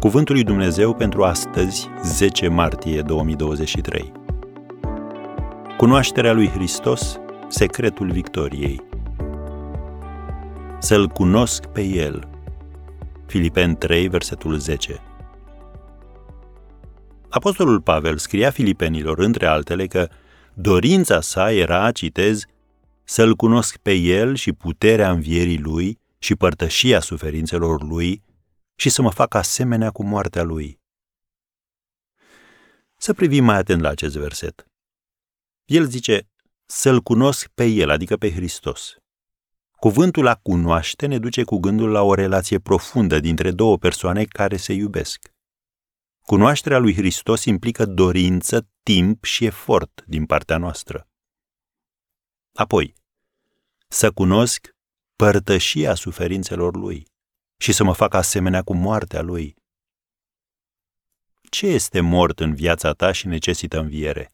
Cuvântul lui Dumnezeu pentru astăzi, 10 martie 2023. Cunoașterea lui Hristos, secretul victoriei. Să-L cunosc pe El. Filipen 3, versetul 10. Apostolul Pavel scria filipenilor, între altele, că dorința sa era, citez, să-L cunosc pe El și puterea învierii Lui și părtășia suferințelor Lui, și să mă fac asemenea cu moartea lui. Să privim mai atent la acest verset. El zice să-L cunosc pe El, adică pe Hristos. Cuvântul a cunoaște ne duce cu gândul la o relație profundă dintre două persoane care se iubesc. Cunoașterea lui Hristos implică dorință, timp și efort din partea noastră. Apoi, să cunosc părtășia suferințelor lui și să mă fac asemenea cu moartea lui. Ce este mort în viața ta și necesită înviere?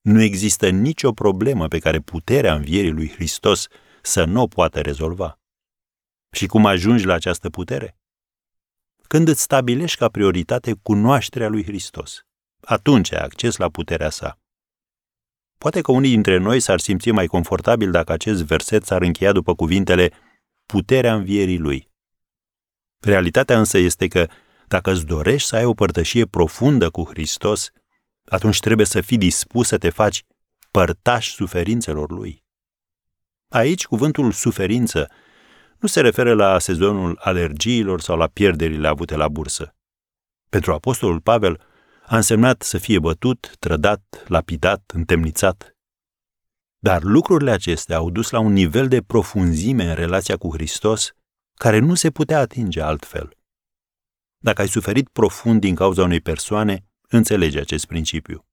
Nu există nicio problemă pe care puterea învierii lui Hristos să nu o poată rezolva. Și cum ajungi la această putere? Când îți stabilești ca prioritate cunoașterea lui Hristos, atunci ai acces la puterea sa. Poate că unii dintre noi s-ar simți mai confortabil dacă acest verset s-ar încheia după cuvintele puterea învierii lui. Realitatea însă este că dacă îți dorești să ai o părtășie profundă cu Hristos, atunci trebuie să fii dispus să te faci părtaș suferințelor Lui. Aici, cuvântul suferință nu se referă la sezonul alergiilor sau la pierderile avute la bursă. Pentru apostolul Pavel a însemnat să fie bătut, trădat, lapidat, întemnițat. Dar lucrurile acestea au dus la un nivel de profunzime în relația cu Hristos care nu se putea atinge altfel. Dacă ai suferit profund din cauza unei persoane, înțelegi acest principiu.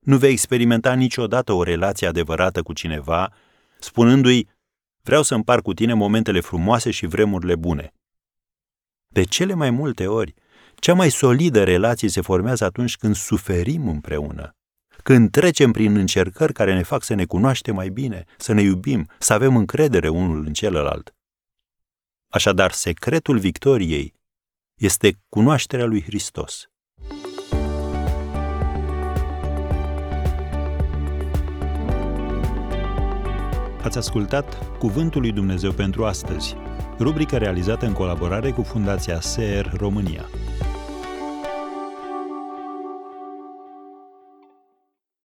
Nu vei experimenta niciodată o relație adevărată cu cineva, spunându-i, vreau să împar cu tine momentele frumoase și vremurile bune. De cele mai multe ori, cea mai solidă relație se formează atunci când suferim împreună, când trecem prin încercări care ne fac să ne cunoaștem mai bine, să ne iubim, să avem încredere unul în celălalt. Așadar, secretul victoriei este cunoașterea lui Hristos. Ați ascultat Cuvântul lui Dumnezeu pentru astăzi, rubrica realizată în colaborare cu Fundația SER România.